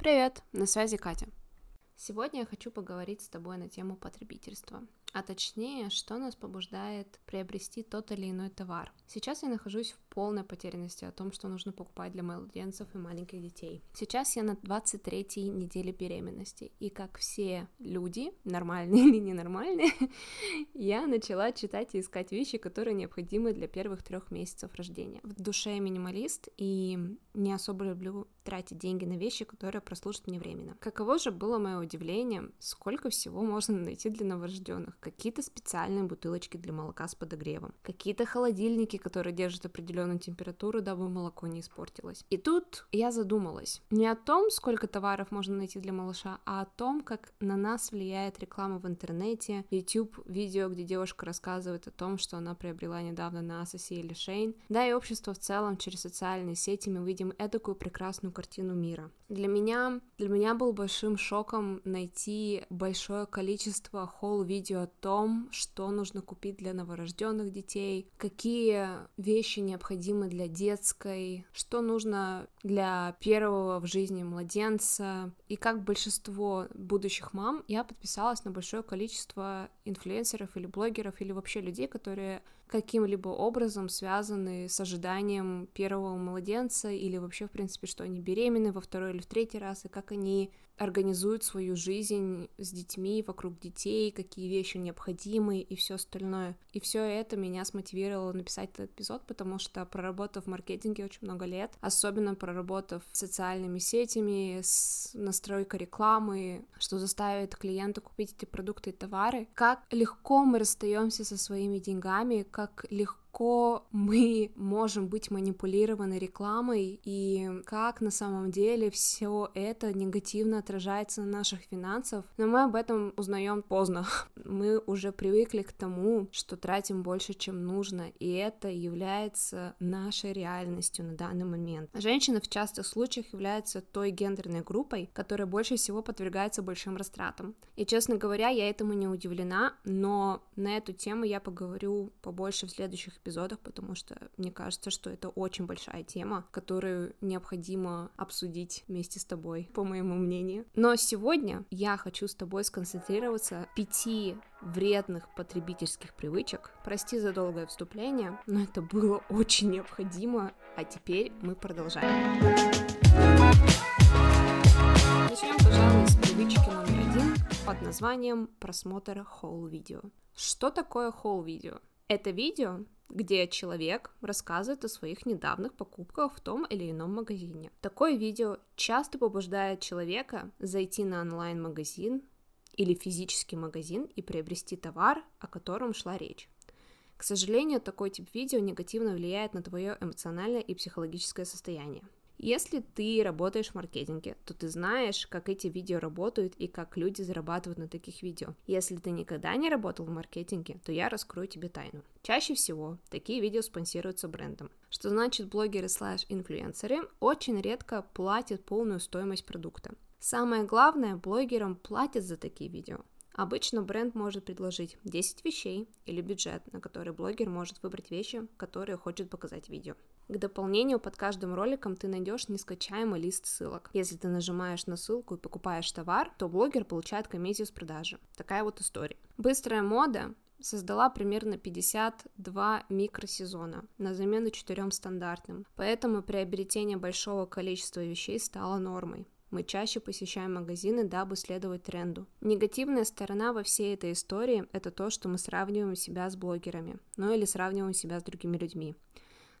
Привет, на связи Катя. Сегодня я хочу поговорить с тобой на тему потребительства а точнее, что нас побуждает приобрести тот или иной товар. Сейчас я нахожусь в полной потерянности о том, что нужно покупать для младенцев и маленьких детей. Сейчас я на 23-й неделе беременности, и как все люди, нормальные или ненормальные, я начала читать и искать вещи, которые необходимы для первых трех месяцев рождения. В душе я минималист и не особо люблю тратить деньги на вещи, которые прослужат мне временно. Каково же было мое удивление, сколько всего можно найти для новорожденных какие-то специальные бутылочки для молока с подогревом, какие-то холодильники, которые держат определенную температуру, дабы молоко не испортилось. И тут я задумалась не о том, сколько товаров можно найти для малыша, а о том, как на нас влияет реклама в интернете, YouTube видео, где девушка рассказывает о том, что она приобрела недавно на Асосе или Шейн, да и общество в целом через социальные сети мы видим эдакую прекрасную картину мира. Для меня, для меня был большим шоком найти большое количество холл-видео том, что нужно купить для новорожденных детей, какие вещи необходимы для детской, что нужно для первого в жизни младенца. И как большинство будущих мам, я подписалась на большое количество инфлюенсеров или блогеров или вообще людей, которые каким-либо образом связаны с ожиданием первого младенца или вообще, в принципе, что они беременны во второй или в третий раз, и как они организуют свою жизнь с детьми, вокруг детей, какие вещи необходимы и все остальное. И все это меня смотивировало написать этот эпизод, потому что проработав в маркетинге очень много лет, особенно проработав социальными сетями, с настройкой рекламы, что заставит клиента купить эти продукты и товары, как легко мы расстаемся со своими деньгами, как легко легко мы можем быть манипулированы рекламой и как на самом деле все это негативно отражается на наших финансах. Но мы об этом узнаем поздно. Мы уже привыкли к тому, что тратим больше, чем нужно, и это является нашей реальностью на данный момент. Женщины в частых случаях являются той гендерной группой, которая больше всего подвергается большим растратам. И, честно говоря, я этому не удивлена, но на эту тему я поговорю побольше в следующих эпизодах, потому что мне кажется, что это очень большая тема, которую необходимо обсудить вместе с тобой, по моему мнению. Но сегодня я хочу с тобой сконцентрироваться пяти вредных потребительских привычек. Прости за долгое вступление, но это было очень необходимо, а теперь мы продолжаем. Начнем, пожалуй, с привычки номер один под названием просмотр холл-видео. Что такое холл-видео? Это видео, где человек рассказывает о своих недавних покупках в том или ином магазине. Такое видео часто побуждает человека зайти на онлайн-магазин или физический магазин и приобрести товар, о котором шла речь. К сожалению, такой тип видео негативно влияет на твое эмоциональное и психологическое состояние. Если ты работаешь в маркетинге, то ты знаешь, как эти видео работают и как люди зарабатывают на таких видео. Если ты никогда не работал в маркетинге, то я раскрою тебе тайну. Чаще всего такие видео спонсируются брендом, что значит блогеры слэш инфлюенсеры очень редко платят полную стоимость продукта. Самое главное, блогерам платят за такие видео. Обычно бренд может предложить 10 вещей или бюджет, на который блогер может выбрать вещи, которые хочет показать в видео. К дополнению под каждым роликом ты найдешь нескачаемый лист ссылок. Если ты нажимаешь на ссылку и покупаешь товар, то блогер получает комиссию с продажи. Такая вот история. Быстрая мода создала примерно 52 микросезона на замену четырем стандартным, поэтому приобретение большого количества вещей стало нормой. Мы чаще посещаем магазины, дабы следовать тренду. Негативная сторона во всей этой истории – это то, что мы сравниваем себя с блогерами, ну или сравниваем себя с другими людьми.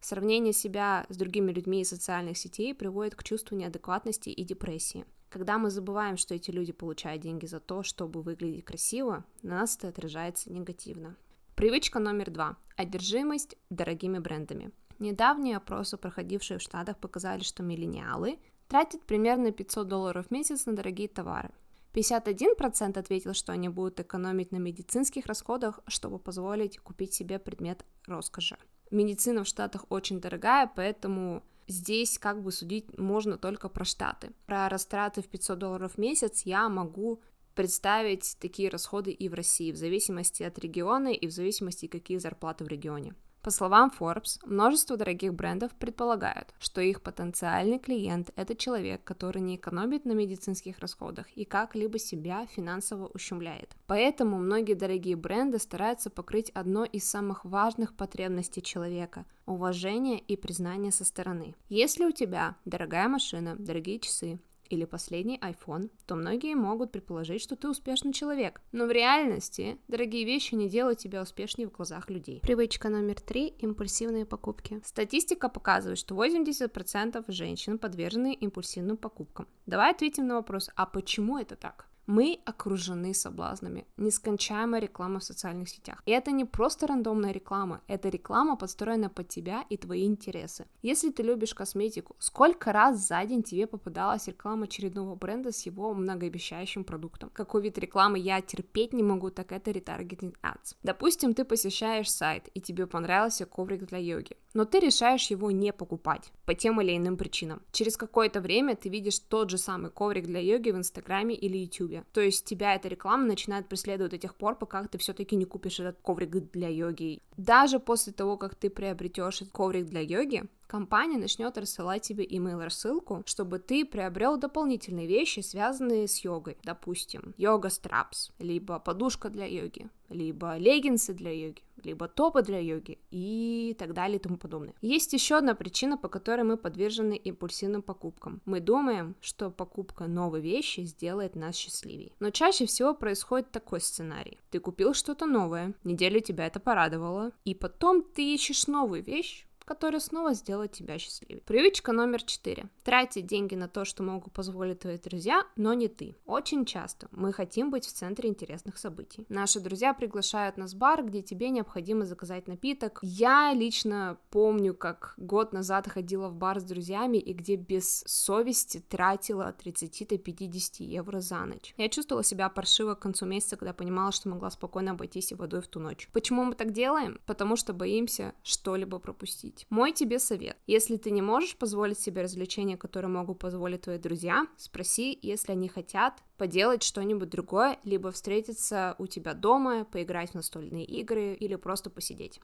Сравнение себя с другими людьми из социальных сетей приводит к чувству неадекватности и депрессии. Когда мы забываем, что эти люди получают деньги за то, чтобы выглядеть красиво, на нас это отражается негативно. Привычка номер два – одержимость дорогими брендами. Недавние опросы, проходившие в Штатах, показали, что миллениалы тратят примерно 500 долларов в месяц на дорогие товары. 51% ответил, что они будут экономить на медицинских расходах, чтобы позволить купить себе предмет роскоши медицина в Штатах очень дорогая, поэтому здесь как бы судить можно только про Штаты. Про растраты в 500 долларов в месяц я могу представить такие расходы и в России, в зависимости от региона и в зависимости, какие зарплаты в регионе. По словам Forbes, множество дорогих брендов предполагают, что их потенциальный клиент – это человек, который не экономит на медицинских расходах и как-либо себя финансово ущемляет. Поэтому многие дорогие бренды стараются покрыть одно из самых важных потребностей человека – уважение и признание со стороны. Если у тебя дорогая машина, дорогие часы, или последний iPhone, то многие могут предположить, что ты успешный человек. Но в реальности дорогие вещи не делают тебя успешнее в глазах людей. Привычка номер три – импульсивные покупки. Статистика показывает, что 80% женщин подвержены импульсивным покупкам. Давай ответим на вопрос, а почему это так? Мы окружены соблазнами, нескончаемая реклама в социальных сетях. И это не просто рандомная реклама, это реклама, подстроена под тебя и твои интересы. Если ты любишь косметику, сколько раз за день тебе попадалась реклама очередного бренда с его многообещающим продуктом? Какой вид рекламы я терпеть не могу, так это retargeting ads. Допустим, ты посещаешь сайт, и тебе понравился коврик для йоги, но ты решаешь его не покупать по тем или иным причинам. Через какое-то время ты видишь тот же самый коврик для йоги в Инстаграме или Ютубе, то есть тебя эта реклама начинает преследовать до тех пор, пока ты все-таки не купишь этот коврик для йоги. Даже после того, как ты приобретешь этот коврик для йоги, компания начнет рассылать тебе email-рассылку, чтобы ты приобрел дополнительные вещи, связанные с йогой. Допустим, йога-страпс, либо подушка для йоги, либо леггинсы для йоги, либо топы для йоги и так далее и тому подобное. Есть еще одна причина, по которой мы подвержены импульсивным покупкам. Мы думаем, что покупка новой вещи сделает нас счастливее. Но чаще всего происходит такой сценарий. Ты купил что-то новое, неделю тебя это порадовало, и потом ты ищешь новую вещь, которая снова сделает тебя счастливее. Привычка номер четыре. Тратить деньги на то, что могут позволить твои друзья, но не ты. Очень часто мы хотим быть в центре интересных событий. Наши друзья приглашают нас в бар, где тебе необходимо заказать напиток. Я лично помню, как год назад ходила в бар с друзьями и где без совести тратила от 30 до 50 евро за ночь. Я чувствовала себя паршиво к концу месяца, когда понимала, что могла спокойно обойтись и водой в ту ночь. Почему мы так делаем? Потому что боимся что-либо пропустить есть. Мой тебе совет. Если ты не можешь позволить себе развлечения, которые могут позволить твои друзья, спроси, если они хотят поделать что-нибудь другое, либо встретиться у тебя дома, поиграть в настольные игры или просто посидеть.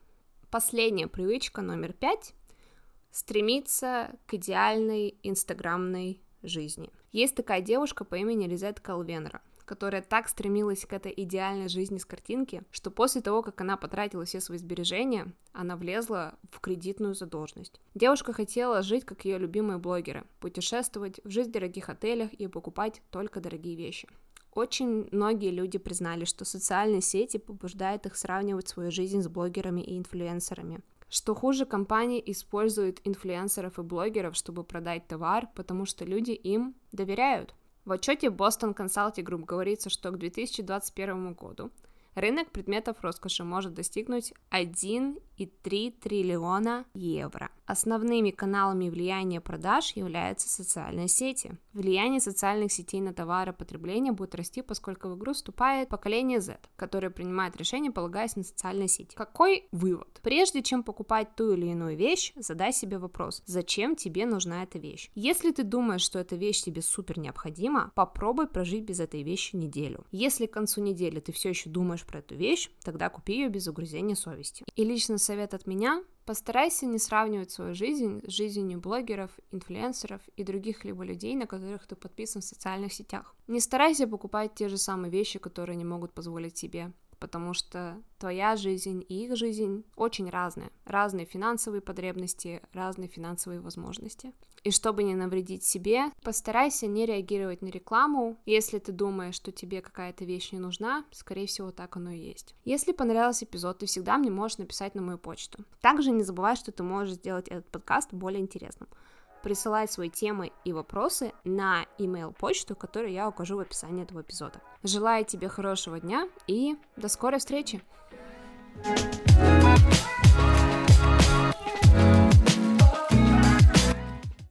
Последняя привычка номер пять — стремиться к идеальной инстаграмной жизни. Есть такая девушка по имени Лизет Калвенра — которая так стремилась к этой идеальной жизни с картинки, что после того, как она потратила все свои сбережения, она влезла в кредитную задолженность. Девушка хотела жить, как ее любимые блогеры, путешествовать, жить в дорогих отелях и покупать только дорогие вещи. Очень многие люди признали, что социальные сети побуждают их сравнивать свою жизнь с блогерами и инфлюенсерами. Что хуже, компании используют инфлюенсеров и блогеров, чтобы продать товар, потому что люди им доверяют. В отчете Boston Consulting Group говорится, что к 2021 году рынок предметов роскоши может достигнуть 1,3 триллиона евро. Основными каналами влияния продаж являются социальные сети. Влияние социальных сетей на товаропотребление будет расти, поскольку в игру вступает поколение Z, которое принимает решения, полагаясь на социальные сети. Какой вывод? Прежде чем покупать ту или иную вещь, задай себе вопрос, зачем тебе нужна эта вещь? Если ты думаешь, что эта вещь тебе супер необходима, попробуй прожить без этой вещи неделю. Если к концу недели ты все еще думаешь про эту вещь, тогда купи ее без угрызения совести. И лично совет от меня Постарайся не сравнивать свою жизнь с жизнью блогеров, инфлюенсеров и других либо людей, на которых ты подписан в социальных сетях. Не старайся покупать те же самые вещи, которые не могут позволить себе потому что твоя жизнь и их жизнь очень разные. Разные финансовые потребности, разные финансовые возможности. И чтобы не навредить себе, постарайся не реагировать на рекламу. Если ты думаешь, что тебе какая-то вещь не нужна, скорее всего, так оно и есть. Если понравился эпизод, ты всегда мне можешь написать на мою почту. Также не забывай, что ты можешь сделать этот подкаст более интересным присылать свои темы и вопросы на email почту, которую я укажу в описании этого эпизода. Желаю тебе хорошего дня и до скорой встречи! thank you